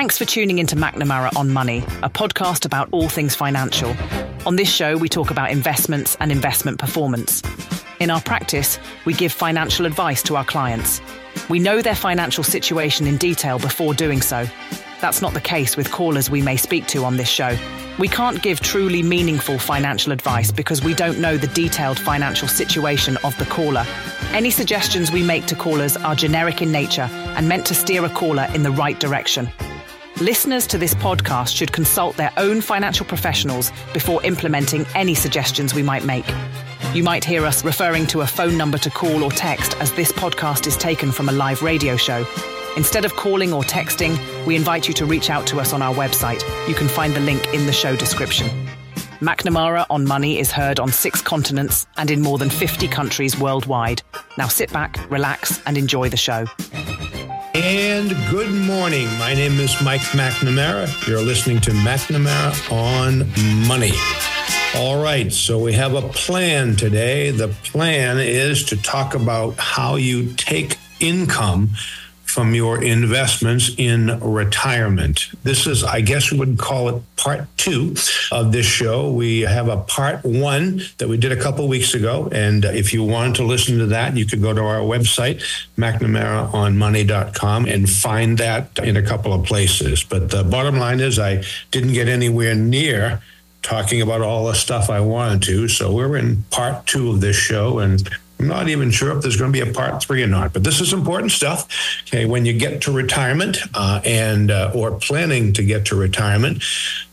Thanks for tuning into McNamara on Money, a podcast about all things financial. On this show, we talk about investments and investment performance. In our practice, we give financial advice to our clients. We know their financial situation in detail before doing so. That's not the case with callers we may speak to on this show. We can't give truly meaningful financial advice because we don't know the detailed financial situation of the caller. Any suggestions we make to callers are generic in nature and meant to steer a caller in the right direction. Listeners to this podcast should consult their own financial professionals before implementing any suggestions we might make. You might hear us referring to a phone number to call or text as this podcast is taken from a live radio show. Instead of calling or texting, we invite you to reach out to us on our website. You can find the link in the show description. McNamara on Money is heard on six continents and in more than 50 countries worldwide. Now sit back, relax, and enjoy the show. And good morning. My name is Mike McNamara. You're listening to McNamara on Money. All right, so we have a plan today. The plan is to talk about how you take income from your investments in retirement. This is, I guess, we would call it part two of this show. We have a part one that we did a couple weeks ago. And uh, if you wanted to listen to that, you could go to our website, McNamaraonmoney.com, and find that in a couple of places. But the bottom line is, I didn't get anywhere near talking about all the stuff I wanted to. So we're in part two of this show. And I'm not even sure if there's going to be a part three or not, but this is important stuff. Okay, when you get to retirement uh, and uh, or planning to get to retirement,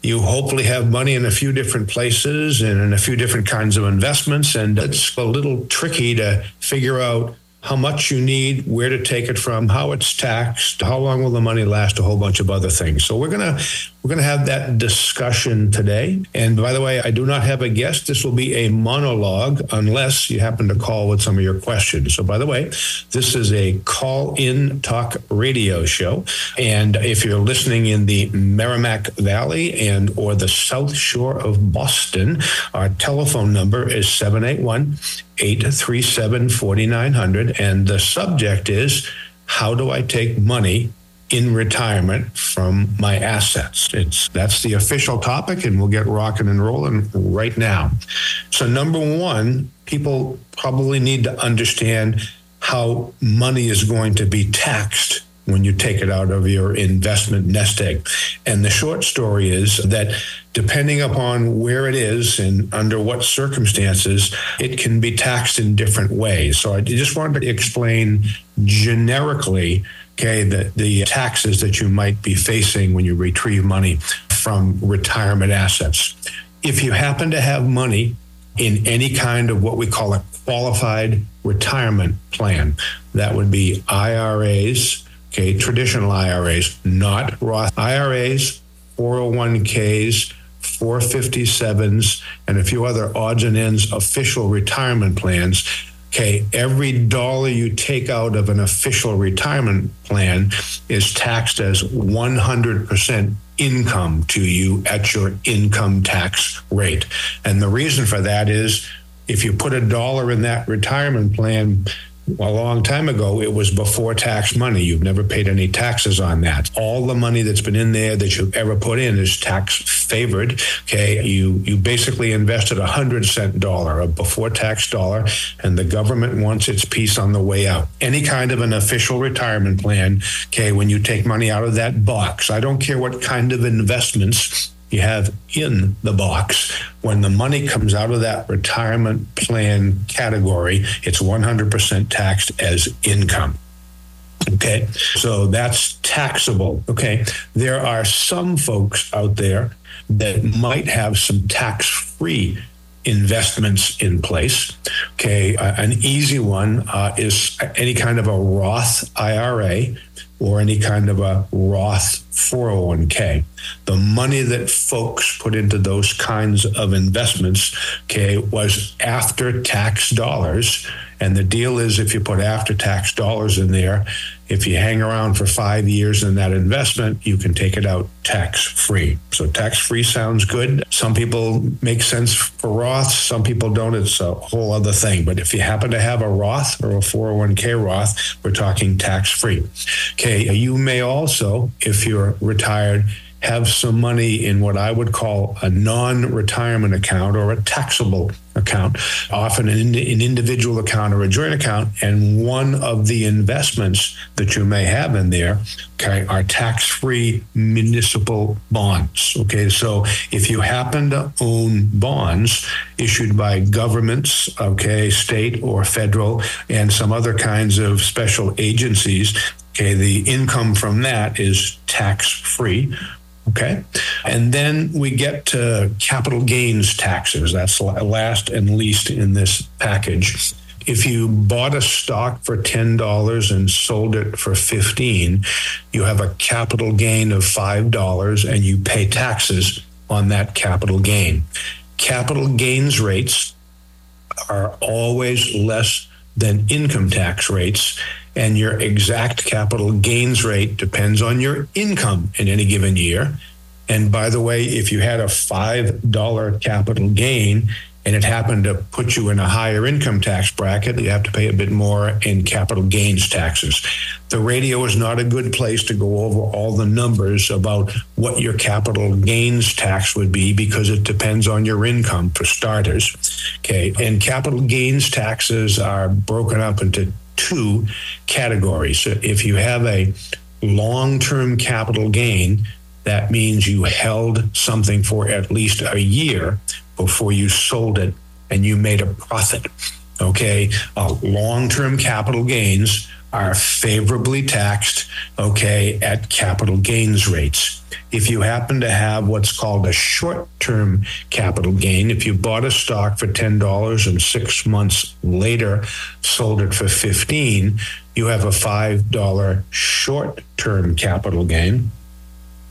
you hopefully have money in a few different places and in a few different kinds of investments, and it's a little tricky to figure out how much you need, where to take it from, how it's taxed, how long will the money last, a whole bunch of other things. So we're gonna we're gonna have that discussion today. And by the way, I do not have a guest. This will be a monologue unless you happen to call with some of your questions. So by the way, this is a call-in talk radio show. And if you're listening in the Merrimack Valley and or the South Shore of Boston, our telephone number is 781 837 4900. And the subject is How do I take money in retirement from my assets? It's that's the official topic, and we'll get rocking and rolling right now. So, number one, people probably need to understand how money is going to be taxed when you take it out of your investment nest egg. And the short story is that depending upon where it is and under what circumstances, it can be taxed in different ways. So I just wanted to explain generically, okay, the, the taxes that you might be facing when you retrieve money from retirement assets. If you happen to have money in any kind of what we call a qualified retirement plan, that would be IRAs, okay, traditional IRAs, not Roth IRAs, 401ks, 457s, and a few other odds and ends official retirement plans. Okay, every dollar you take out of an official retirement plan is taxed as 100% income to you at your income tax rate. And the reason for that is if you put a dollar in that retirement plan, a long time ago, it was before tax money. You've never paid any taxes on that. All the money that's been in there that you've ever put in is tax favored. Okay. You, you basically invested a hundred cent dollar, a before tax dollar, and the government wants its piece on the way out. Any kind of an official retirement plan. Okay. When you take money out of that box, I don't care what kind of investments you have in the box. When the money comes out of that retirement plan category, it's 100% taxed as income. Okay, so that's taxable. Okay, there are some folks out there that might have some tax free investments in place. Okay, uh, an easy one uh, is any kind of a Roth IRA or any kind of a Roth 401k. The money that folks put into those kinds of investments, okay, was after tax dollars. And the deal is if you put after tax dollars in there, if you hang around for five years in that investment, you can take it out tax free. So tax free sounds good. Some people make sense for Roths, some people don't. It's a whole other thing. But if you happen to have a Roth or a 401k Roth, we're talking tax free. Okay, you may also, if you're retired, have some money in what I would call a non retirement account or a taxable account, often an, an, individual account or a joint account. And one of the investments that you may have in there okay, are tax free municipal bonds. Okay, so if you happen to own bonds issued by governments, okay, state or federal, and some other kinds of special agencies, Okay, the income from that is tax free. Okay. And then we get to capital gains taxes. That's last and least in this package. If you bought a stock for $10 and sold it for 15, you have a capital gain of $5 and you pay taxes on that capital gain. Capital gains rates are always less than income tax rates and your exact capital gains rate depends on your income in any given year. And by the way, if you had a $5 capital gain and it happened to put you in a higher income tax bracket, you have to pay a bit more in capital gains taxes. The radio is not a good place to go over all the numbers about what your capital gains tax would be because it depends on your income for starters. Okay. And capital gains taxes are broken up into two categories. So if you have a long term capital gain, that means you held something for at least a year before you sold it and you made a profit. Okay. Uh, long term capital gains are favorably taxed, okay, at capital gains rates. If you happen to have what's called a short term capital gain, if you bought a stock for $10 and six months later sold it for 15, you have a $5 short term capital gain.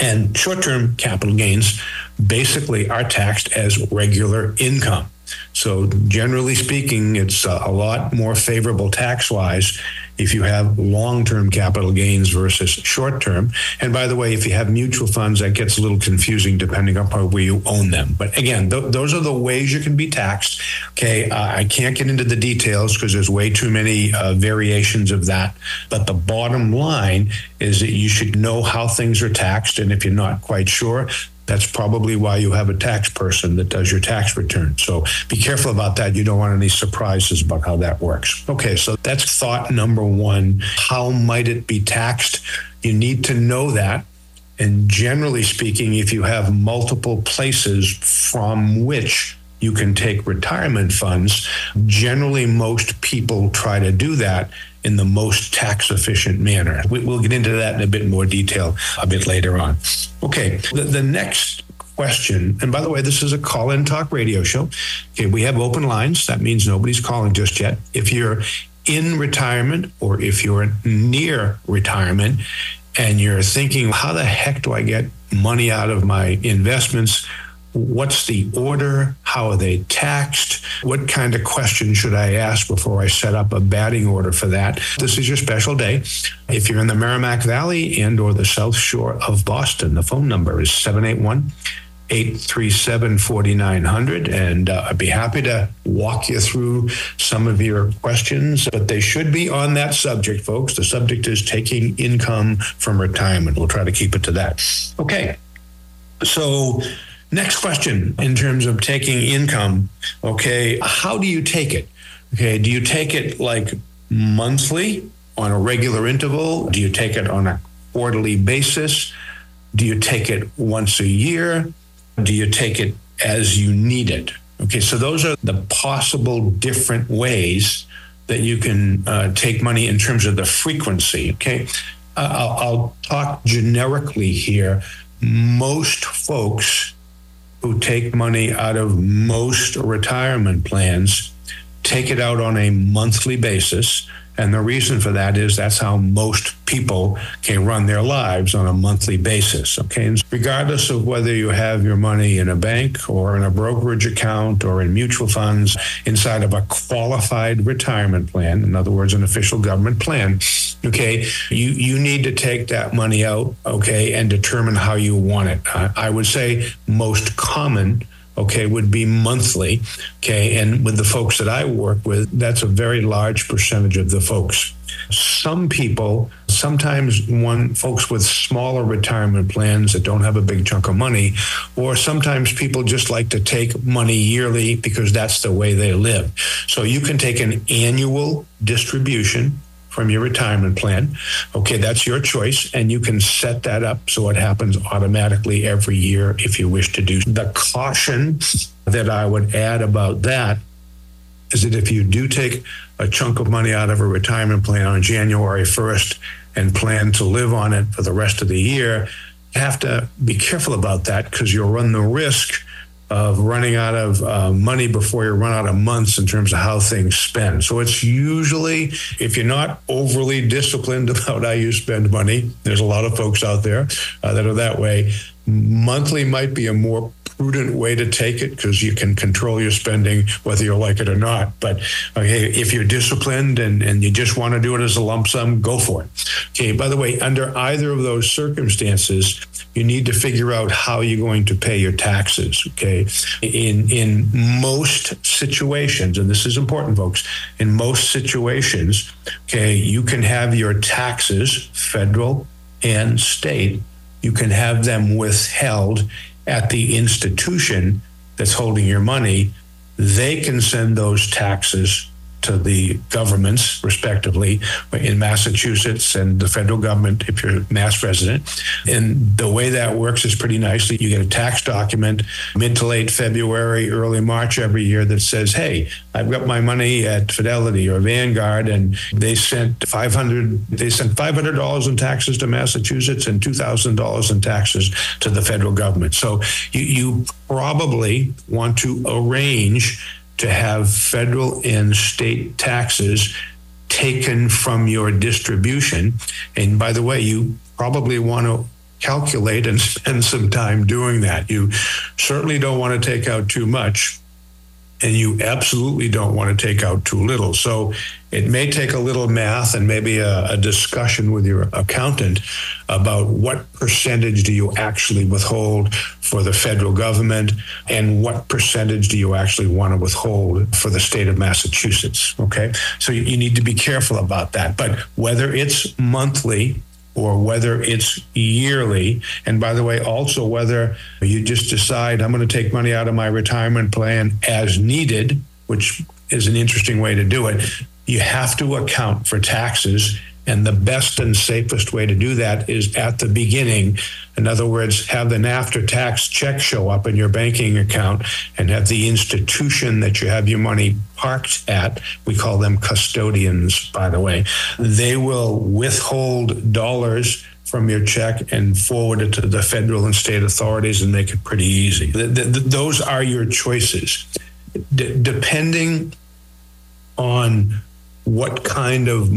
And short term capital gains basically are taxed as regular income. So, generally speaking, it's a lot more favorable tax wise if you have long term capital gains versus short term. And by the way, if you have mutual funds, that gets a little confusing depending upon where you own them. But again, th- those are the ways you can be taxed. Okay. Uh, I can't get into the details because there's way too many uh, variations of that. But the bottom line is that you should know how things are taxed. And if you're not quite sure, that's probably why you have a tax person that does your tax return. So be careful about that. You don't want any surprises about how that works. Okay, so that's thought number one. How might it be taxed? You need to know that. And generally speaking, if you have multiple places from which you can take retirement funds, generally most people try to do that in the most tax efficient manner. We, will get into that in a bit more detail a bit later on. Okay, the, the next question, and by the way, this is a call in talk radio show. Okay, we have open lines. That means nobody's calling just yet. If you're in retirement or if you're near retirement and you're thinking, how the heck do I get money out of my investments? What's the order? How are they taxed? What kind of questions should I ask before I set up a batting order for that? This is your special day. If you're in the Merrimack Valley and or the South Shore of Boston, the phone number is 781 837 4900. And uh, I'd be happy to walk you through some of your questions, but they should be on that subject, folks. The subject is taking income from retirement. We'll try to keep it to that. Okay. So, Next question in terms of taking income. Okay. How do you take it? Okay. Do you take it like monthly on a regular interval? Do you take it on a quarterly basis? Do you take it once a year? Do you take it as you need it? Okay. So those are the possible different ways that you can uh, take money in terms of the frequency. Okay. Uh, I'll, I'll talk generically here. Most folks who take money out of most retirement plans take it out on a monthly basis And the reason for that is that's how most people can run their lives on a monthly basis. Okay. And regardless of whether you have your money in a bank or in a brokerage account or in mutual funds inside of a qualified retirement plan, in other words, an official government plan, okay, you, you need to take that money out, okay, and determine how you want it. I, I would say most common okay, would be monthly. Okay. And with the folks that I work with, that's a very large percentage of the folks. Some people, sometimes one folks with smaller retirement plans that don't have a big chunk of money, or sometimes people just like to take money yearly because that's the way they live. So you can take an annual distribution from your retirement plan. Okay, that's your choice, and you can set that up so it happens automatically every year if you wish to do. The caution that I would add about that is that if you do take a chunk of money out of a retirement plan on January 1st and plan to live on it for the rest of the year, you have to be careful about that because you'll run the risk of running out of uh, money before you run out of months in terms of how things spend. So it's usually, if you're not overly disciplined about how you spend money, there's a lot of folks out there uh, that are that way. Monthly might be a more prudent way to take it because you can control your spending whether you like it or not. But okay, if you're disciplined and, and you just want to do it as a lump sum, go for it. Okay, by the way, under either of those circumstances, you need to figure out how you're going to pay your taxes. Okay. In in most situations, and this is important, folks, in most situations, okay, you can have your taxes, federal and state, you can have them withheld at the institution that's holding your money, they can send those taxes to the governments, respectively, in Massachusetts and the federal government if you're a Mass resident. And the way that works is pretty nicely. You get a tax document mid to late February, early March every year that says, hey, I've got my money at Fidelity or Vanguard, and they sent 500 they sent $500 in taxes to Massachusetts and $2,000 in taxes to the federal government. So you, you probably want to arrange to have federal and state taxes taken from your distribution. And by the way, you probably want to calculate and spend some time doing that. You certainly don't want to take out too much and you absolutely don't want to take out too little. So it may take a little math and maybe a, a, discussion with your accountant about what percentage do you actually withhold for the federal government and what percentage do you actually want to withhold for the state of Massachusetts. Okay. So you, you need to be careful about that. But whether it's monthly, or whether it's yearly. And by the way, also whether you just decide I'm going to take money out of my retirement plan as needed, which is an interesting way to do it. You have to account for taxes and the best and safest way to do that is at the beginning. In other words, have an after tax check show up in your banking account and have the institution that you have your money parked at, we call them custodians, by the way, they will withhold dollars from your check and forward it to the federal and state authorities and make it pretty easy. The, the, the, those are your choices. D- depending on what kind of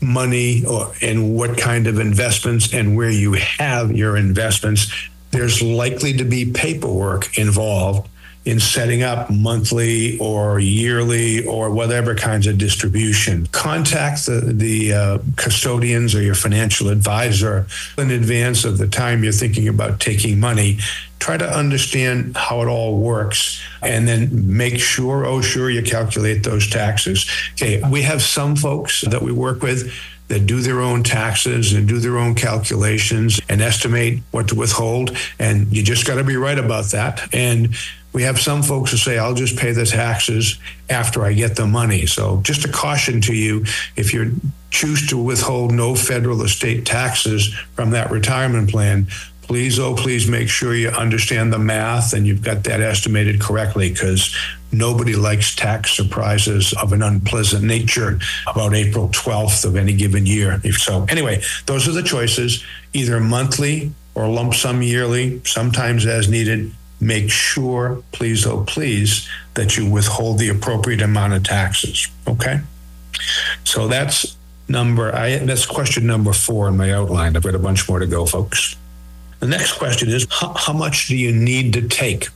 money or and what kind of investments and where you have your investments, there's likely to be paperwork involved in setting up monthly or yearly or whatever kinds of distribution. Contact the, the uh, custodians or your financial advisor in advance of the time you're thinking about taking money. Try to understand how it all works and then make sure, oh, sure, you calculate those taxes. Okay, we have some folks that we work with that do their own taxes and do their own calculations and estimate what to withhold. And you just got to be right about that. And we have some folks who say, I'll just pay the taxes after I get the money. So, just a caution to you if you choose to withhold no federal or state taxes from that retirement plan, please, oh, please make sure you understand the math and you've got that estimated correctly because nobody likes tax surprises of an unpleasant nature about April 12th of any given year. So, anyway, those are the choices either monthly or lump sum yearly, sometimes as needed make sure, please, oh, please, that you withhold the appropriate amount of taxes. Okay. So that's number, I, that's question number four in my outline. I've got a bunch more to go, folks. The next question is how, how much do you need to take?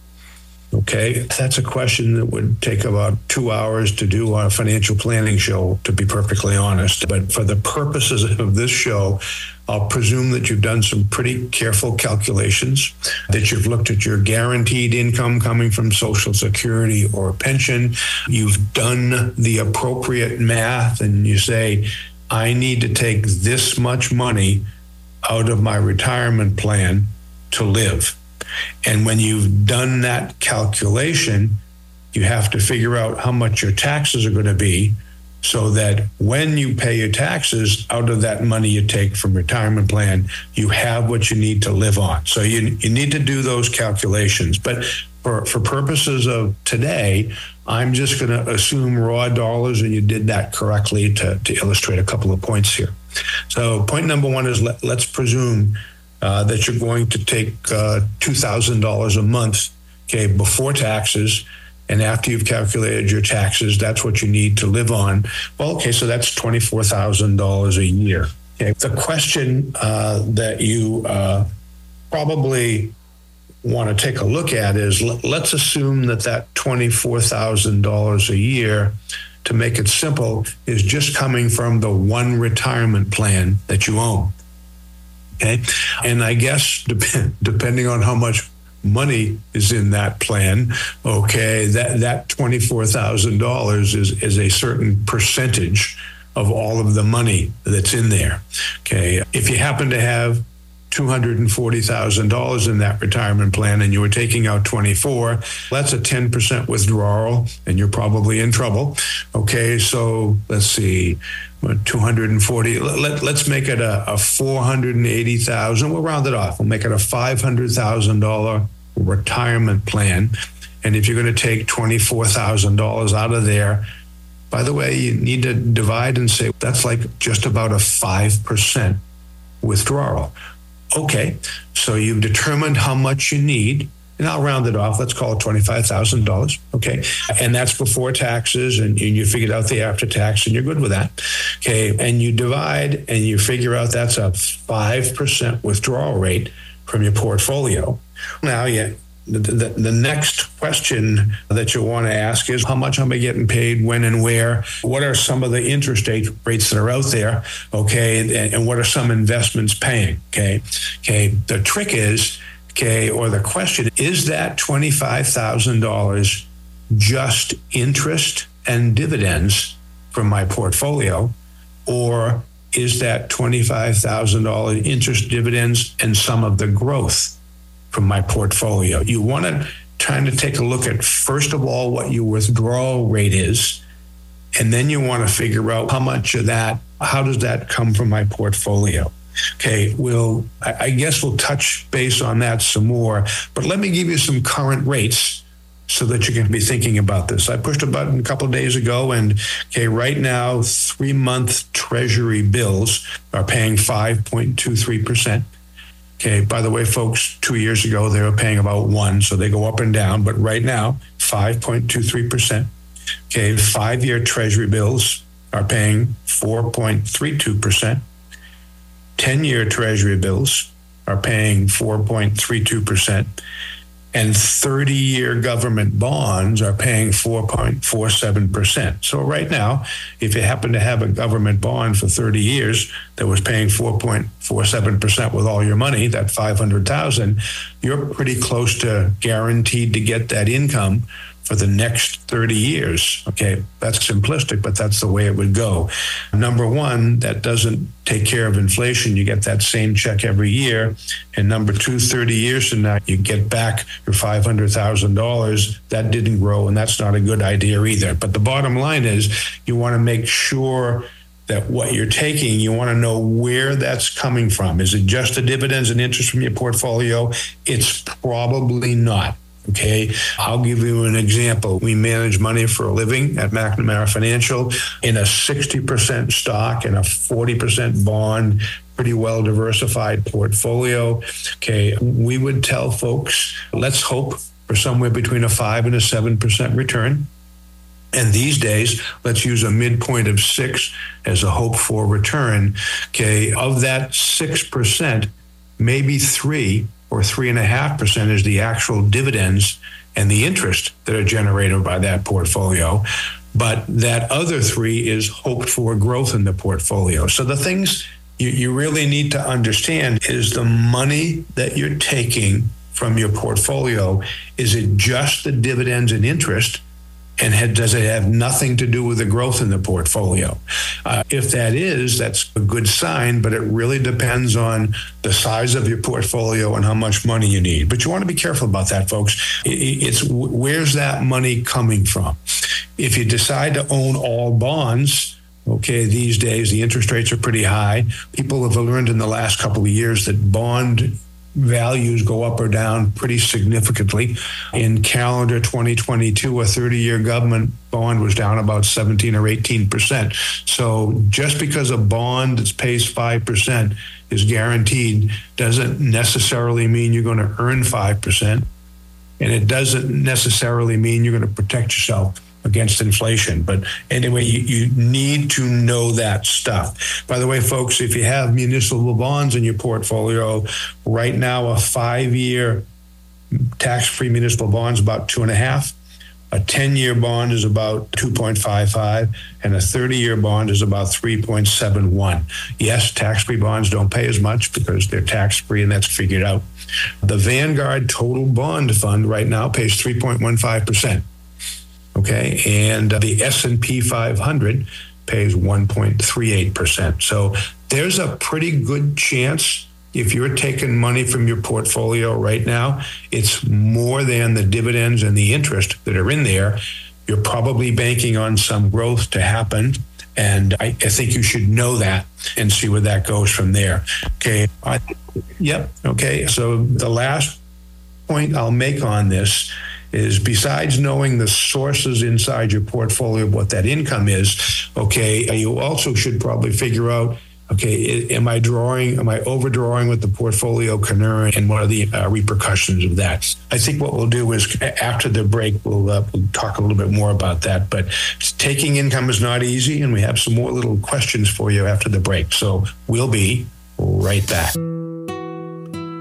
Okay, that's a question that would take about two hours to do on a financial planning show, to be perfectly honest. But for the purposes of this show, I'll presume that you've done some pretty careful calculations, that you've looked at your guaranteed income coming from Social Security or pension. You've done the appropriate math, and you say, I need to take this much money out of my retirement plan to live. And when you've done that calculation, you have to figure out how much your taxes are going to be so that when you pay your taxes out of that money you take from retirement plan, you have what you need to live on. So you, you need to do those calculations. But for, for purposes of today, I'm just going to assume raw dollars, and you did that correctly to, to illustrate a couple of points here. So, point number one is let, us presume uh, that you're going to take uh, $2,000 a month, okay, before taxes. And after you've calculated your taxes, that's what you need to live on. Well, okay, so that's $24,000 a year. Okay. The question uh, that you uh, probably want to take a look at is let's assume that that $24,000 a year to make it simple, is just coming from the one retirement plan that you own. Okay. And I guess dep- depending on how much money is in that plan, okay, that, that $24,000 is, is a certain percentage of all of the money that's in there. Okay. If you happen to have $240,000 in that retirement plan and you were taking out 24, that's a 10% withdrawal and you're probably in trouble. Okay, so let's see. 240 let, let's make it a, a 480,000 we'll round it off we'll make it a $500,000 retirement plan and if you're going to take $24,000 out of there by the way you need to divide and say that's like just about a 5% withdrawal Okay, so you've determined how much you need, and I'll round it off. Let's call it $25,000. Okay. And that's before taxes, and, and, you figured out the after tax, and you're good with that. Okay. And you divide and you figure out that's a 5% withdrawal rate from your portfolio. Now, yeah, the, the, next question that you want to ask is how much am I getting paid, when and where? What are some of the interest rates that are out there? Okay. And, and what are some investments paying? Okay. Okay. The trick is, okay, or the question is that $25,000 just interest and dividends from my portfolio? Or is that $25,000 interest dividends and some of the growth? From my portfolio. You want to try to take a look at first of all what your withdrawal rate is, and then you want to figure out how much of that, how does that come from my portfolio? Okay, we'll I guess we'll touch base on that some more, but let me give you some current rates so that you can be thinking about this. I pushed a button a couple of days ago, and okay, right now, three month Treasury bills are paying 5.23%. Okay, by the way, folks, two years ago they were paying about one, so they go up and down, but right now, 5.23%. Okay, five year treasury bills are paying 4.32%. 10 year treasury bills are paying 4.32% and 30 year government bonds are paying 4.47%. So, right now, if you happen to have a government bond for 30 years that was paying 4.47% with all your money, that 500,000, you're pretty close to guaranteed to get that income for the next 30 years. Okay, that's simplistic, but that's the way it would go. Number one, that doesn't take care of inflation. You get that same check every year. And number two, 30 years from now, you get back your $500,000. That didn't grow, and that's not a good idea either. But the bottom line is you want to make sure that what you're taking, you want to know where that's coming from. Is it just the dividends and interest from your portfolio? It's probably not. Okay. I'll give you an example. We manage money for a living at McNamara Financial in a 60% stock and a 40% bond, pretty well diversified portfolio. Okay. We would tell folks, let's hope for somewhere between a five and a 7% return. And these days, let's use a midpoint of six as a hope for return. Okay, of that 6%, maybe three or three and a half percent is the actual dividends and the interest that are generated by that portfolio. But that other three is hoped for growth in the portfolio. So the things you, you really need to understand is the money that you're taking from your portfolio, is it just the dividends and interest? And had, does it have nothing to do with the growth in the portfolio? Uh, if that is, that's a good sign, but it really depends on the size of your portfolio and how much money you need. But you want to be careful about that, folks. It's where's that money coming from? If you decide to own all bonds, Okay, these days the interest rates are pretty high. People have learned in the last couple of years that bond values go up or down pretty significantly. In calendar 2022, a 30 year government bond was down about 17 or 18%. So just because a bond that pays 5% is guaranteed doesn't necessarily mean you're going to earn 5%. And it doesn't necessarily mean you're going to protect yourself against inflation. But anyway, you, you need to know that stuff. By the way, folks, if you have municipal bonds in your portfolio, right now a five year tax free municipal bond is about two and a half. A 10 year bond is about 2.55, and a 30 year bond is about 3.71. Yes, tax free bonds don't pay as much because they're tax free, and that's figured out. The Vanguard Total Bond Fund right now pays 3.15%. Okay, and uh, the S&P 500 pays 1.38%. So there's a pretty good chance if you're taking money from your portfolio right now, it's more than the dividends and the interest that are in there. You're probably banking on some growth to happen. And I, I think you should know that and see where that goes from there. Okay. I, yep. Okay. So the last point I'll make on this is besides knowing the sources inside your portfolio of what that income is, okay, you also should probably figure out okay, am I drawing, am I overdrawing with the portfolio canary, and what are the uh, repercussions of that? I think what we'll do is after the break, we'll, uh, we'll, talk a little bit more about that. But taking income is not easy, and we have some more little questions for you after the break. So we'll be right back.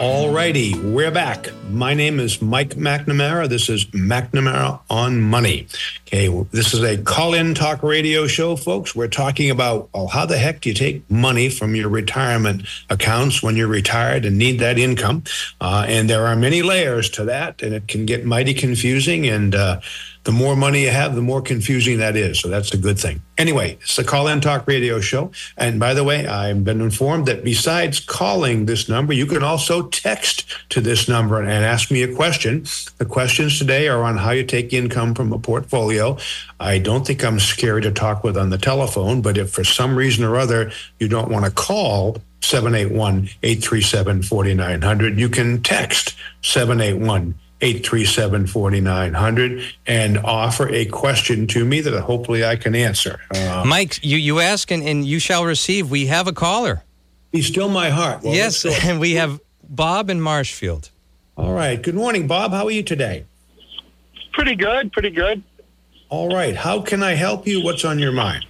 All righty, we're back. My name is Mike McNamara. This is McNamara on Money. Okay, this is a call-in talk radio show, folks. We're talking about well, how the heck do you take money from your retirement accounts when you're retired and need that income? Uh, and there are many layers to that, and it can get mighty confusing. And uh, the more money you have, the more confusing that is. So that's a good thing. Anyway, it's a call in talk radio show. And by the way, I've been informed that besides calling this number, you can also text to this number and ask me a question. The questions today are on how you take income from a portfolio. I don't think I'm scary to talk with on the telephone, but if for some reason or other you don't want to call, 781 837 4900, you can text 781 837 4900 and offer a question to me that hopefully I can answer. Uh, Mike, you, you ask and, and you shall receive. We have a caller. He's still my heart. Well, yes, and we have Bob in Marshfield. All right. Good morning, Bob. How are you today? Pretty good. Pretty good. All right. How can I help you? What's on your mind?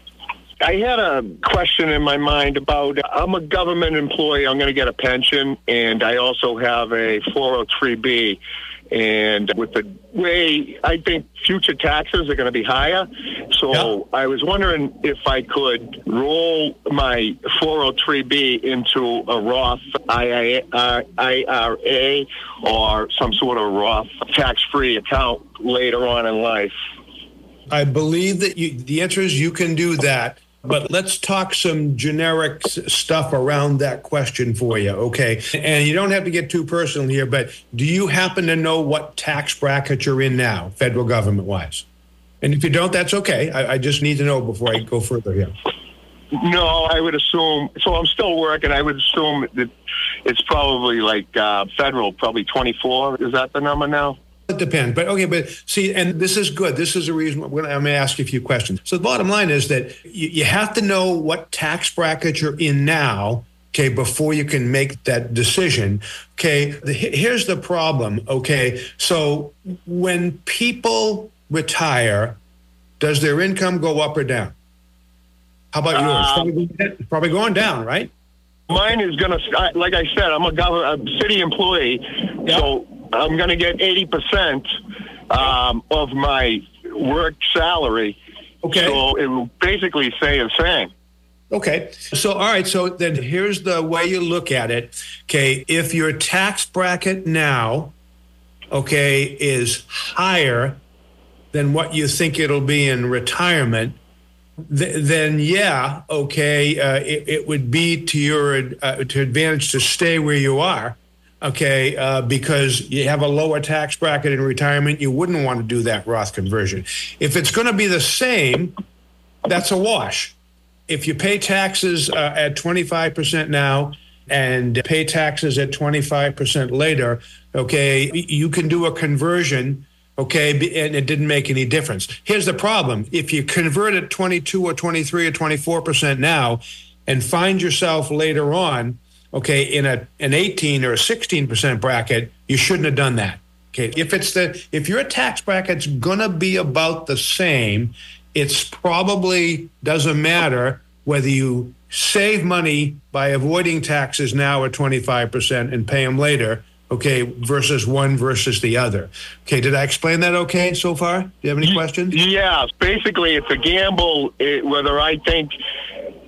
I had a question in my mind about I'm a government employee. I'm going to get a pension, and I also have a 403B. And with the way I think future taxes are going to be higher, so I was wondering if I could roll my 403b into a Roth IRA or some sort of Roth tax-free account later on in life. I believe that you, the answer is you can do that. But let's talk some generic stuff around that question for you, okay? And you don't have to get too personal here, but do you happen to know what tax bracket you're in now, federal government wise? And if you don't, that's okay. I, I just need to know before I go further here. No, I would assume. So I'm still working. I would assume that it's probably like uh, federal, probably 24. Is that the number now? It depends, but okay, but see, and this is good. This is a reason I'm going to ask you a few questions. So the bottom line is that you, you have to know what tax bracket you're in now okay, before you can make that decision. Okay, the, here's the problem. Okay, so when people retire, does their income go up or down? How about yours? Uh, probably, probably going down, right? Mine is going to, like I said, I'm a, government, a city employee, so I'm going to get 80% um, of my work salary. Okay. So it will basically stay the same. Okay. So, all right. So then here's the way you look at it. Okay. If your tax bracket now, okay, is higher than what you think it'll be in retirement, th- then yeah, okay, uh, it, it, would be to your uh, to advantage to stay where you are. Okay, uh, because you have a lower tax bracket in retirement, you wouldn't want to do that Roth conversion. If it's going to be the same, that's a wash if you pay taxes uh, at 25% now and pay taxes at 25% later, okay, you can do a conversion, okay, and it didn't make any difference. Here's the problem if you convert at 22 or 23 or 24% now and find yourself later on, okay, in a, an 18 or a 16% bracket, you shouldn't have done that. Okay, if it's the if your tax bracket's gonna be about the same it's probably doesn't matter whether you save money by avoiding taxes now at 25% and pay them later, okay, versus one versus the other. Okay, did I explain that okay so far? Do you have any questions? Yeah, basically, it's a gamble eh, whether I think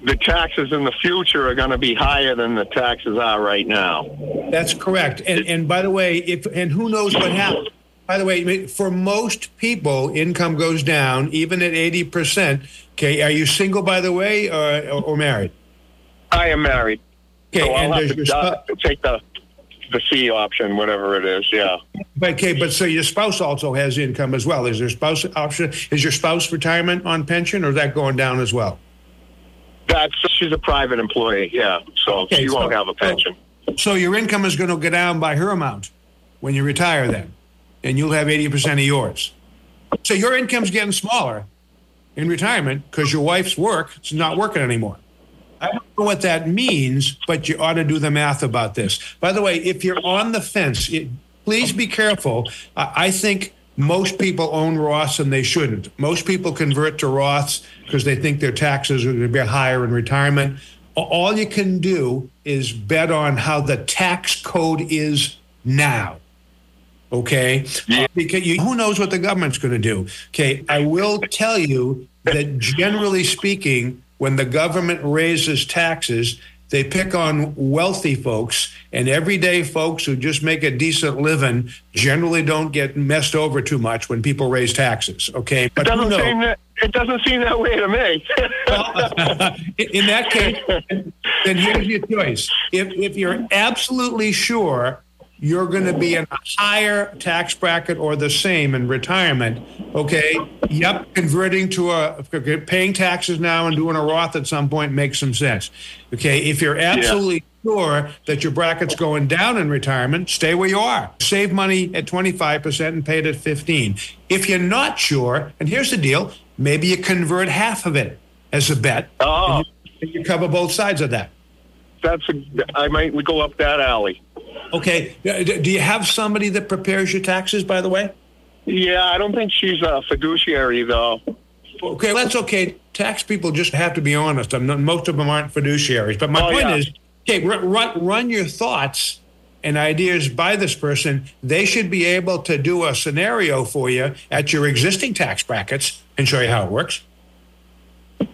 the taxes in the future are going to be higher than the taxes are right now. That's correct. And and by the way, if and who knows what happens by the way, for most people, income goes down even at 80%. Okay. Are you single, by the way, or, or, or married? I am married. Okay. So and I'll have to take the the C option, whatever it is. Yeah. But, okay, but so your spouse also has income as well. Is your spouse option? Is your spouse retirement on pension, or is that going down as well? That's she's a private employee. Yeah, so okay, she so, won't have a pension. So, so your income is going to go down by her amount when you retire, then and you'll have 80% of yours. So your income's getting smaller in retirement because your wife's work is not working anymore. I don't know what that means, but you ought to do the math about this. By the way, if you're on the fence, it, please be careful. I think most people own Roths and they shouldn't. Most people convert to Roths because they think their taxes are going to be higher in retirement. All you can do is bet on how the tax code is now. Okay. Yeah. Uh, because you, who knows what the government's going to do? Okay. I will tell you that generally speaking, when the government raises taxes, they pick on wealthy folks and everyday folks who just make a decent living generally don't get messed over too much when people raise taxes. Okay. But it doesn't, seem that, it doesn't seem that way to me. well, in that case, then here's your choice. If, if you're absolutely sure you're going to be in a higher tax bracket or the same in retirement. Okay. Yep. Converting to a paying taxes now and doing a Roth at some point makes some sense. Okay. If you're absolutely. Sure that your bracket's going down in retirement, stay where you are. Save money at 25% and pay it at 15. If you're not sure, and here's the deal, maybe you convert half of it as a bet. Oh. And you, cover both sides of that. That's a, I might we go up that alley. Okay. Uh, do you have somebody that prepares your taxes, by the way? Yeah, I don't think she's a fiduciary, though. Okay, that's okay. Tax people just have to be honest. Not, most of them aren't fiduciaries. But my oh, point yeah. is, okay, run, run your thoughts and ideas by this person. They should be able to do a scenario for you at your existing tax brackets and show you how it works. Okay.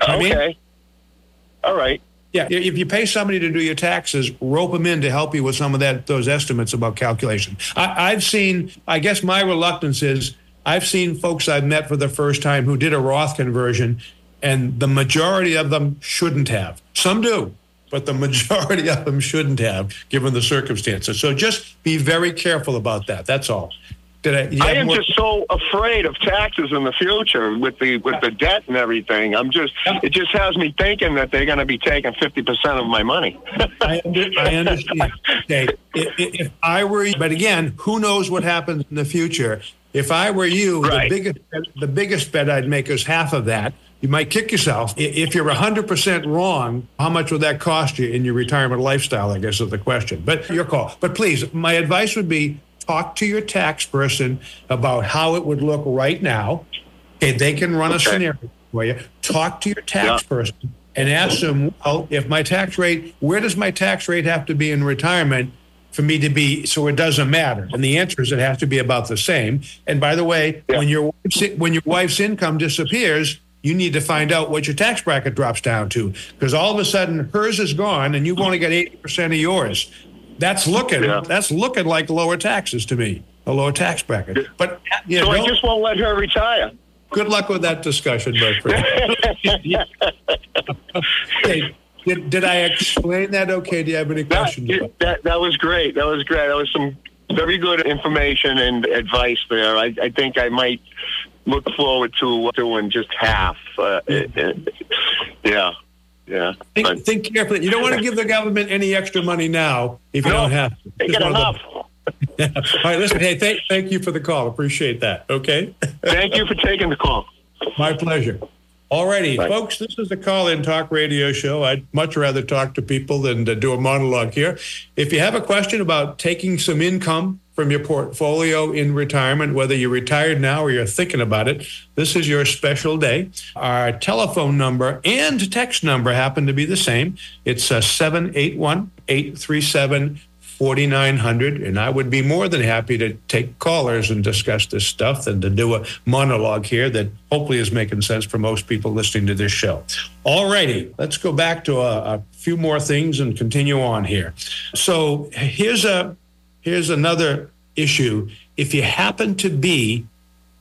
I mean? All right. Yeah, if you pay somebody to do your taxes, rope them in to help you with some of that those estimates about calculation. I, I've seen. I guess my reluctance is I've seen folks I've met for the first time who did a Roth conversion, and the majority of them shouldn't have. Some do, but the majority of them shouldn't have, given the circumstances. So just be very careful about that. That's all. Did I? I am more? just so afraid of taxes in the future with the with the debt and everything. I'm just it just has me thinking that they're going to be taking fifty percent of my money. I, under, I, understand. Okay, if, if, I were, but again, who knows what happens in the future? If I were you, right. the biggest the biggest bet I'd make is half of that. You might kick yourself. If you're 100% wrong, how much would that cost you in your retirement lifestyle? I guess is the question. But your call. But please, my advice would be talk to your tax person about how it would look right now. Okay, they can run okay. a scenario for you. Talk to your tax yeah. person and ask them, well, if my tax rate, where does my tax rate have to be in retirement for me to be so it doesn't matter? And the answer is it has to be about the same. And by the way, yeah. when your when your wife's income disappears, you need to find out what your tax bracket drops down to because all of a sudden hers is gone and you've only got 80% of yours. That's looking yeah. that's looking like lower taxes to me, a lower tax bracket. But you know, so I just won't let her retire. Good luck with that discussion, my friend. Did, did I explain that okay? Do you have any questions? That, that, that was great. That was great. That was some very good information and advice there. I, I think I might look forward to doing just half. Uh, yeah. Yeah. Think, but, think, carefully. You don't want to give the government any extra money now if you no, don't have to. They get enough. yeah. All right, listen, hey, thank, thank you for the call. Appreciate that. Okay. thank you for taking the call. My pleasure. All righty, folks, this is the call in talk radio show. I'd much rather talk to people than to do a monologue here. If you have a question about taking some income from your portfolio in retirement, whether you're retired now or you're thinking about it, this is your special day. Our telephone number and text number happen to be the same. It's uh, 781 837 4900. And I would be more than happy to take callers and discuss this stuff than to do a monologue here that hopefully is making sense for most people listening to this show. All righty, let's go back to a, a few more things and continue on here. So here's a here's another issue. If you happen to be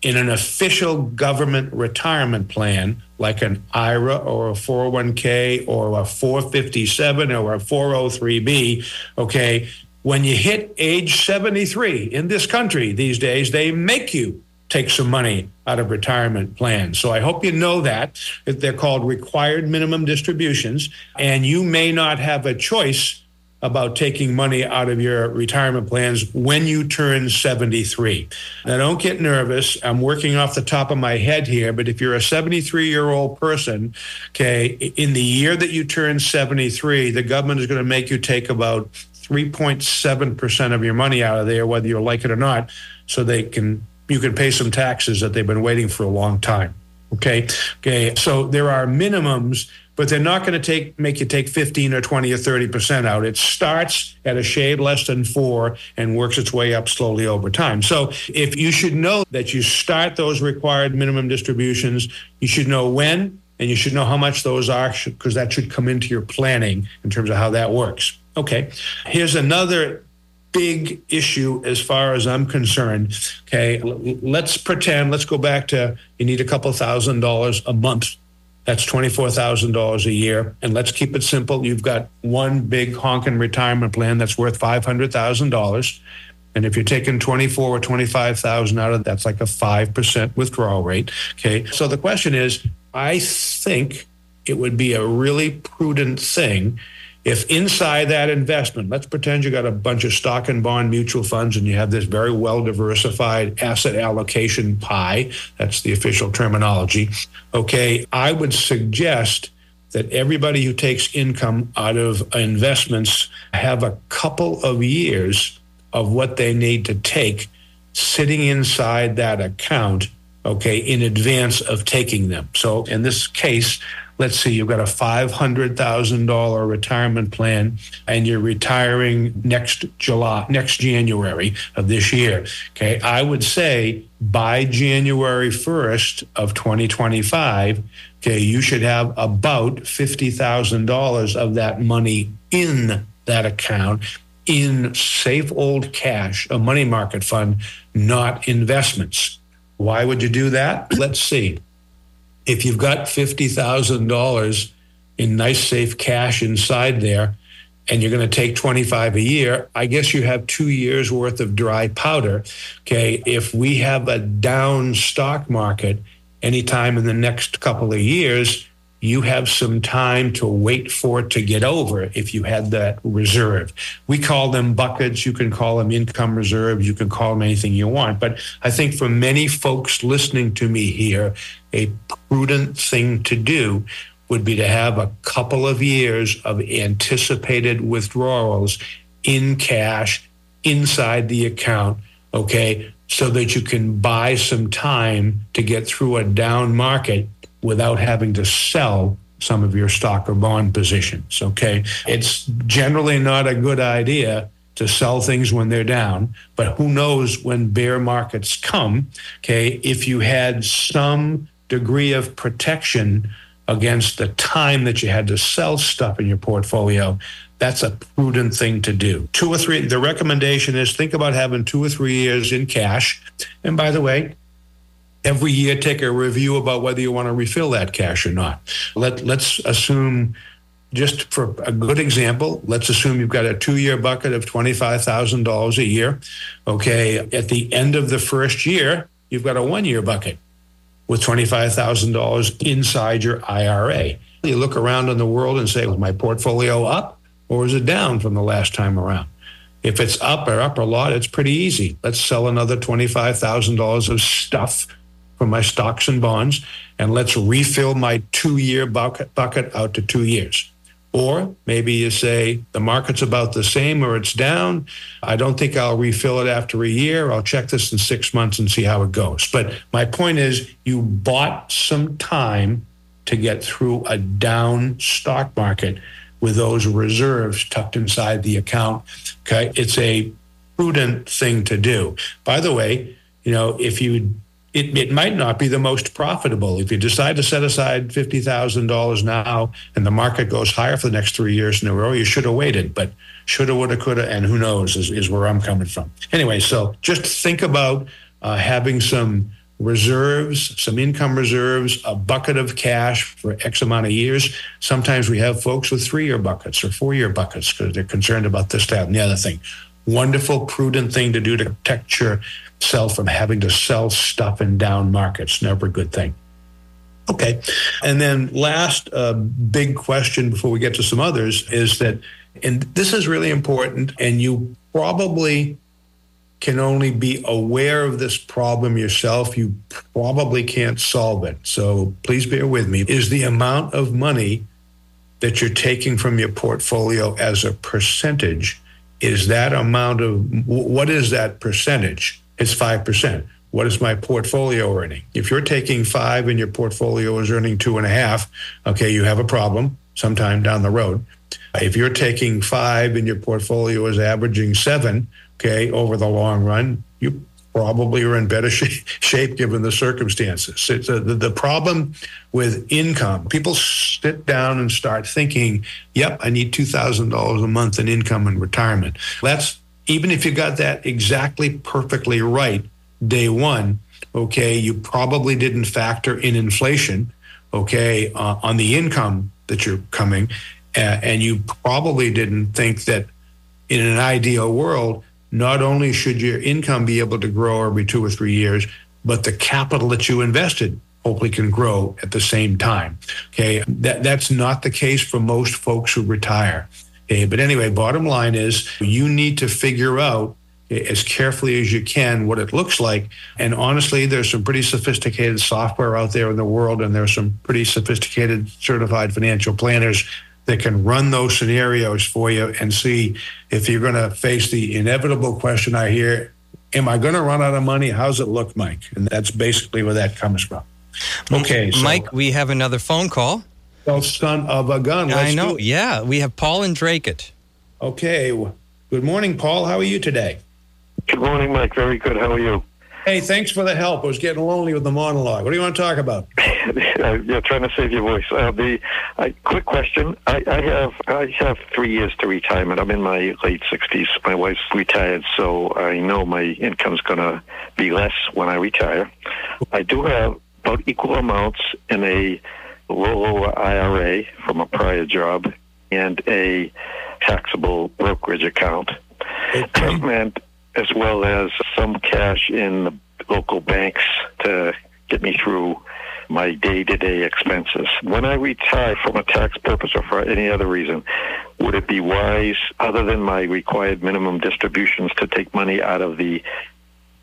in an official government retirement plan, like an IRA or a 401k or a 457 or a 403b, okay, when you hit age 73 in this country these days, they make you take some money out of retirement plans. So I hope you know that. They're called required minimum distributions, and you may not have a choice about taking money out of your retirement plans when you turn 73. Now, don't get nervous. I'm working off the top of my head here, but if you're a 73 year old person, okay, in the year that you turn 73, the government is going to make you take about 3.7% of your money out of there, whether you like it or not, so they can you can pay some taxes that they've been waiting for a long time. Okay. Okay. So there are minimums but they're not going to take make you take 15 or 20 or 30 percent out. It starts at a shade less than four and works its way up slowly over time. So if you should know that you start those required minimum distributions, you should know when and you should know how much those are because that should come into your planning in terms of how that works. Okay. Here's another big issue as far as I'm concerned. Okay. Let's pretend, let's go back to you need a couple thousand dollars a month that's $24,000 a year. And let's keep it simple. You've got one big honking retirement plan that's worth $500,000. And if you're taking 24 or 25,000 out of that's like a 5% withdrawal rate. Okay. So the question is, I think it would be a really prudent thing if inside that investment, let's pretend you got a bunch of stock and bond mutual funds and you have this very well diversified asset allocation pie, that's the official terminology. Okay, I would suggest that everybody who takes income out of investments have a couple of years of what they need to take sitting inside that account, okay, in advance of taking them. So in this case, let's see, you've got a $500,000 retirement plan and you're retiring next July, next January of this year. Okay. I would say by January 1st of 2025, okay, you should have about $50,000 of that money in that account in safe old cash, a money market fund, not investments. Why would you do that? Let's see if you've got $50,000 in nice, safe cash inside there, and you're going to take 25 a year, I guess you have two years worth of dry powder. Okay. If we have a down stock market anytime in the next couple of years, you have some time to wait for it to get over if you had that reserve. We call them buckets. You can call them income reserves. You can call them anything you want. But I think for many folks listening to me here, a prudent thing to do would be to have a couple of years of anticipated withdrawals in cash inside the account, okay, so that you can buy some time to get through a down market without having to sell some of your stock or bond positions. Okay. It's generally not a good idea to sell things when they're down, but who knows when bear markets come. Okay. If you had some degree of protection against the time that you had to sell stuff in your portfolio, that's a prudent thing to do. Two or three, the recommendation is think about having two or three years in cash. And by the way, every year take a review about whether you want to refill that cash or not. Let, let's assume, just for a good example, let's assume you've got a two year bucket of $25,000 a year. Okay. At the end of the first year, you've got a one year bucket with $25,000 inside your IRA. You look around in the world and say, was my portfolio up or is it down from the last time around? If it's up or up a lot, it's pretty easy. Let's sell another $25,000 of stuff from my stocks and bonds, and let's refill my two year bucket, bucket out to two years. Or maybe you say the market's about the same or it's down. I don't think I'll refill it after a year. I'll check this in six months and see how it goes. But my point is, you bought some time to get through a down stock market with those reserves tucked inside the account. Okay. It's a prudent thing to do. By the way, you know, if you it, it might not be the most profitable. If you decide to set aside $50,000 now and the market goes higher for the next three years in a row, you should have waited. But shoulda, woulda, coulda, and who knows is, is where I'm coming from. Anyway, so just think about uh, having some reserves, some income reserves, a bucket of cash for X amount of years. Sometimes we have folks with three year buckets or four year buckets because they're concerned about this, that, and the other thing. Wonderful, prudent thing to do to protect your sell from having to sell stuff in down markets. Never a good thing. Okay. And then last uh, big question before we get to some others is that, and this is really important, and you probably can only be aware of this problem yourself. You probably can't solve it. So please bear with me. Is the amount of money that you're taking from your portfolio as a percentage, is that amount of, what is that percentage? Is 5%. What is my portfolio earning? If you're taking five and your portfolio is earning two and a half, okay, you have a problem sometime down the road. If you're taking five and your portfolio is averaging seven, okay, over the long run, you probably are in better shape given the circumstances. It's a, the, the problem with income. People sit down and start thinking, yep, I need $2,000 a month in income in retirement. That's even if you got that exactly perfectly right day one, okay, you probably didn't factor in inflation, okay, uh, on the income that you're coming. Uh, and you probably didn't think that in an ideal world, not only should your income be able to grow every two or three years, but the capital that you invested hopefully can grow at the same time. Okay. That, that's not the case for most folks who retire. Okay, but anyway, bottom line is you need to figure out eh, as carefully as you can what it looks like. And honestly, there's some pretty sophisticated software out there in the world, and there's some pretty sophisticated certified financial planners that can run those scenarios for you and see if you're going to face the inevitable question I hear Am I going to run out of money? How's it look, Mike? And that's basically where that comes from. Okay. So, Mike, we have another phone call son of a gun. Let's I know. Yeah, we have Paul and Dracut. Okay. Good morning, Paul. How are you today? Good morning, Mike. Very good. How are you? Hey, thanks for the help. I was getting lonely with the monologue. What do you want to talk about? You're trying to save your voice. Uh, the uh, quick question: I, I, have I have three years to retirement. I'm in my late sixties. My wife's retired, so I know my income's going to be less when I retire. I do have about equal amounts in a low IRA from a prior job and a taxable brokerage account, and as well as some cash in the local banks to get me through my day-to-day expenses. When I retire from a tax purpose or for any other reason, would it be wise, other than my required minimum distributions, to take money out of the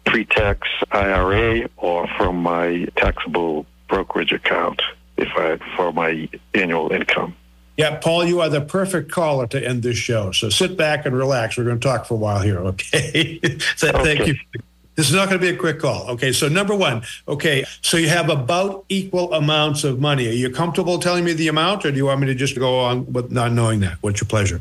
pre-tax IRA or from my taxable brokerage account if I for my annual income? Yeah, Paul, you are the perfect caller to end this show. So sit back and relax. We're going to talk for a while here, okay? so Okay. Thank you. This is not going to be a quick call. Okay, so number one, okay, so you have about equal amounts of money. Are you comfortable telling me the amount, or do you want me to just go on with not knowing that? What's your pleasure?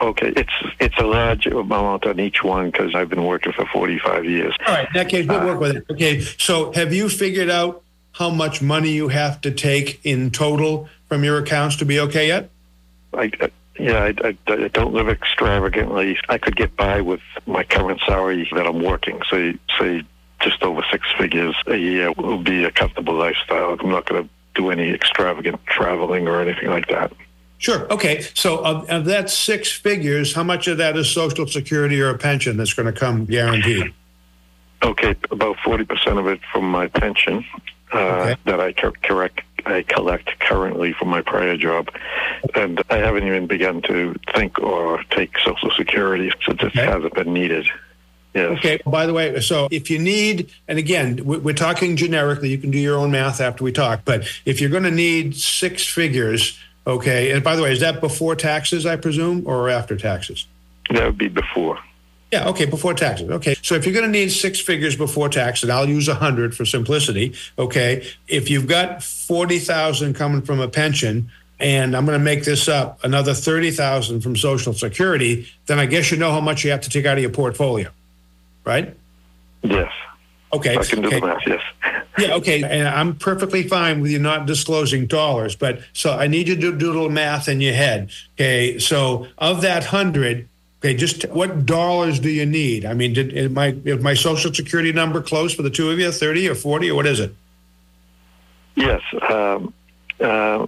Okay, it's it's a large amount on each one because I've been working for 45 years. All right, in that case, we'll work with it. Okay, so have you figured out how much money you have to take in total from your accounts to be okay yet? I, I yeah, I, I, I don't live extravagantly. I could get by with my current salary that I'm working. Say say just over six figures a year will be a comfortable lifestyle. I'm not going to do any extravagant traveling or anything like that. Sure. Okay. So of, of that six figures, how much of that is Social Security or a pension that's going to come guaranteed? Okay, about forty percent of it from my pension uh, Uh, okay. that I correct I collect currently from my prior job, and I haven't even begun to think or take Social Security since it Okay. hasn't been needed. Yes. Okay. By the way, so if you need, and again, we're talking generically, you can do your own math after we talk, but if you're going to need six figures, okay, and by the way, is that before taxes, I presume, or after taxes? That would be before. Yeah, okay, before taxes. Okay, so if you're going to need six figures before tax, and I'll use a hundred for simplicity. Okay, if you've got forty thousand coming from a pension, and I'm going to make this up, another thirty thousand from Social Security, then I guess you know how much you have to take out of your portfolio, right? Yes. Okay. I can do okay. the math. Yes. Yeah, okay, and I'm perfectly fine with you not disclosing dollars, but so I need you to do a little math in your head. Okay, so of that hundred, okay, just what dollars do you need? I mean, did is my is my social security number close for the two of you, thirty or forty, or what is it? Yes. Um, uh,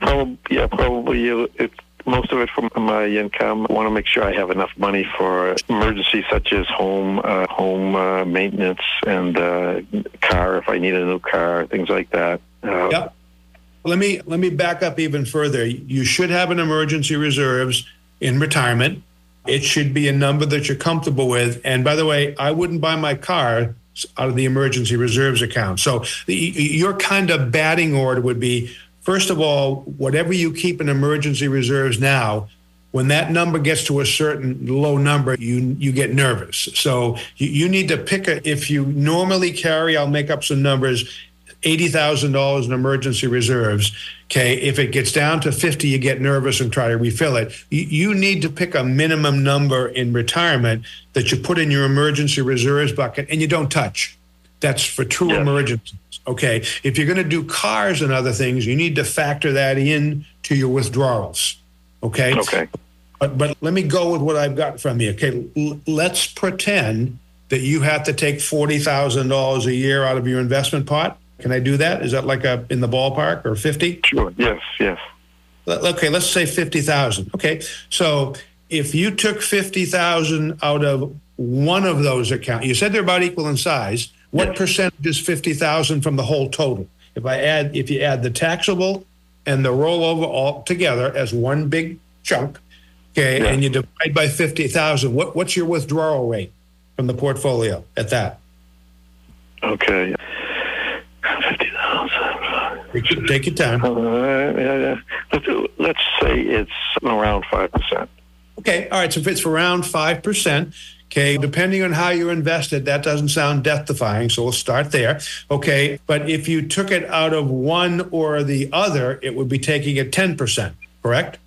probably. Yeah. Probably. uh, It, most of it from my income. I want to make sure I have enough money for emergencies such as home, uh, home uh, maintenance, and uh, car if I need a new car, things like that. Uh, Yep. Let me let me back up even further. You should have an emergency reserves in retirement. It should be a number that you're comfortable with. And by the way, I wouldn't buy my car out of the emergency reserves account. So the, your kind of batting order would be first of all, whatever you keep in emergency reserves now, when that number gets to a certain low number, you you get nervous. So you, you need to pick a. If you normally carry, I'll make up some numbers, eighty thousand dollars in emergency reserves. Okay, if it gets down to fifty, you get nervous and try to refill it. You, need to pick a minimum number in retirement that you put in your emergency reserves bucket and you don't touch. That's for true Yes. emergencies. Okay, if you're going to do cars and other things, you need to factor that in to your withdrawals. Okay. Okay. But, but let me go with what I've got from you. Okay, l- let's pretend that you have to take forty thousand dollars a year out of your investment pot. Can I do that? Is that like a in the ballpark or fifty? Sure. Yes. Yes. Okay, let's say fifty thousand. Okay, so if you took fifty thousand out of one of those accounts, you said they're about equal in size. What Yes. percentage is fifty thousand from the whole total? If I add, if you add the taxable and the rollover all together as one big chunk, okay, Yeah. and you divide by fifty thousand, what what's your withdrawal rate from the portfolio at that? Okay. Take your- time. Uh, let's, let's say it's around five percent. Okay, all right. So if it's around five percent, okay, depending on how you're invested, that doesn't sound death-defying. So we'll start there. Okay, but if you took it out of one or the other, it would be taking it ten percent. Correct?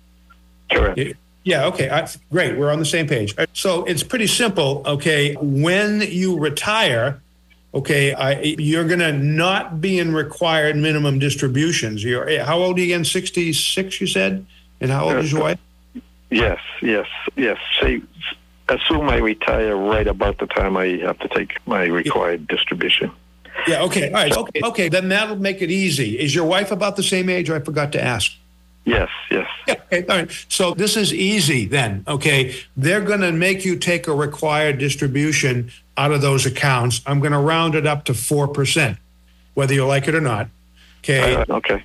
Correct. Yeah, Yeah, okay, I, great. We're on the same page. So it's pretty simple. Okay, when you retire, okay, I, you're going to not be in required minimum distributions. You're eh, how old are you again? Sixty six, you said, and how old is your wife? Yes, yes, yes. Say, assume I retire right about the time I have to take my required distribution. Yeah. Okay. All right. Okay. Okay. Then that'll make it easy. Is your wife about the same age? I forgot to ask. Yes, yes. Yeah, okay, all right. So this is easy then, okay? They're going to make you take a required distribution out of those accounts. I'm going to round it up to 4%, whether you like it or not. Okay. Uh, okay.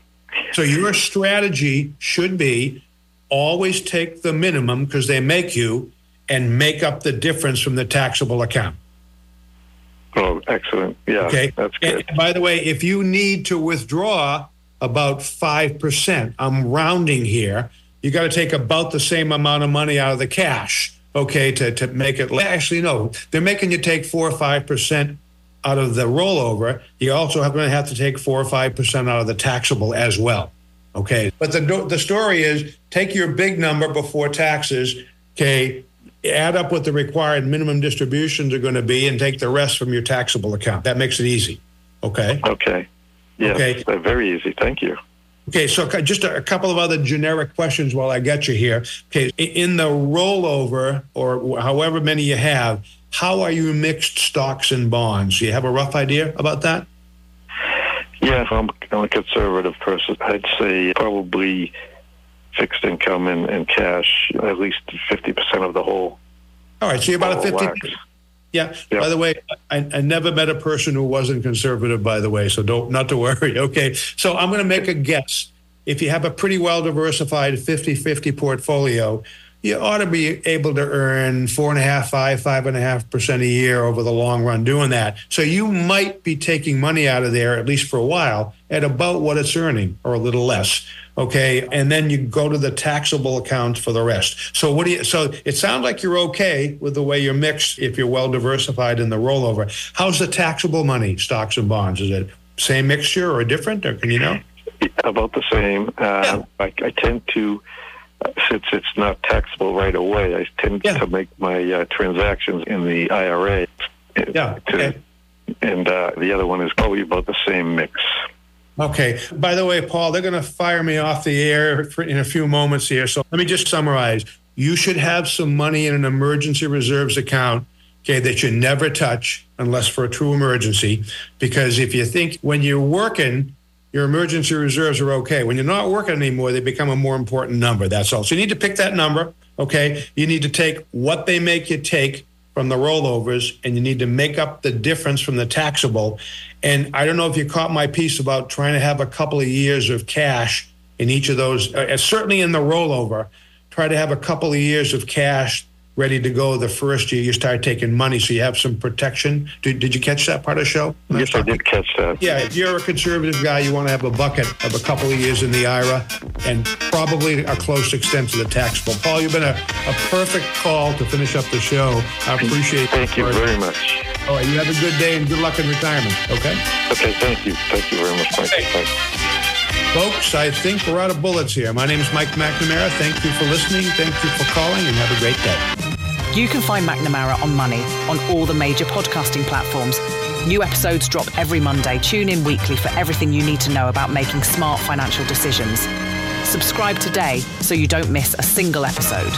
So your strategy should be always take the minimum because they make you and make up the difference from the taxable account. Oh, excellent. Yeah, Okay. that's good. And by the way, if you need to withdraw about 5%, I'm rounding here, you got to take about the same amount of money out of the cash, okay, to, to make it. Actually, no, they're making you take 4 or 5% out of the rollover. You also are going to have to take 4 or 5% out of the taxable as well. Okay. But the, the story is take your big number before taxes, okay, add up what the required minimum distributions are going to be and take the rest from your taxable account. That makes it easy. Okay. Okay. Yes, Okay. very easy. Thank you. Okay. So just a, couple of other generic questions while I get you here. Okay. In the rollover or however many you have, how are you mixed stocks and bonds? Do you have a rough idea about that? Yeah, I'm, I'm a conservative person. I'd say probably fixed income and, and cash, at least 50% of the whole. All right. So you're about a whole 50. Yeah. Yeah. By the way, I, I never met a person who wasn't conservative. By the way, so don't not to worry. Okay. So I'm going to make a guess. If you have a pretty well diversified 50-50 portfolio, you ought to be able to earn four and a half, five, five and a half percent a year over the long run doing that. So you might be taking money out of there at least for a while at about what it's earning or a little less. Okay. And then you go to the taxable accounts for the rest. So what do you, so it sounds like you're okay with the way you're mixed if you're well diversified in the rollover. How's the taxable money, stocks and bonds? Is it same mixture or different or can you know? About the same. Uh, I, I tend to, since it's not taxable right away, I tend Yeah. to make my uh, transactions in the IRA. Yeah, To, okay. And uh, the other one is probably about the same mix. Okay. By the way, Paul, they're going to fire me off the air in a few moments here. So let me just summarize. You should have some money in an emergency reserves account, okay, that you never touch unless for a true emergency. Because if you think when you're working, your emergency reserves are okay. When you're not working anymore, they become a more important number. That's all. So you need to pick that number, okay? You need to take what they make you take from the rollovers and you need to make up the difference from the taxable. And I don't know if you caught my piece about trying to have a couple of years of cash in each of those, uh, certainly in the rollover, try to have a couple of years of cash ready to go the first year you start taking money so you have some protection. Did, did you catch that part of the show? I Yes, I did catch that. Yeah, if you're a conservative guy, you want to have a bucket of a couple of years in the IRA and probably a close extent to the taxable. Paul, you've been a, a perfect call to finish up the show. I appreciate Thank you it. very much. All right, you have a good day and good luck in retirement, okay? Okay, thank you. Thank you very much, Mike. Thanks. Folks, I think we're out of bullets here. My name is Mike McNamara. Thank you for listening. Thank you for calling and have a great day. You can find McNamara on Money on all the major podcasting platforms. New episodes drop every Monday. Tune in weekly for everything you need to know about making smart financial decisions. Subscribe today so you don't miss a single episode.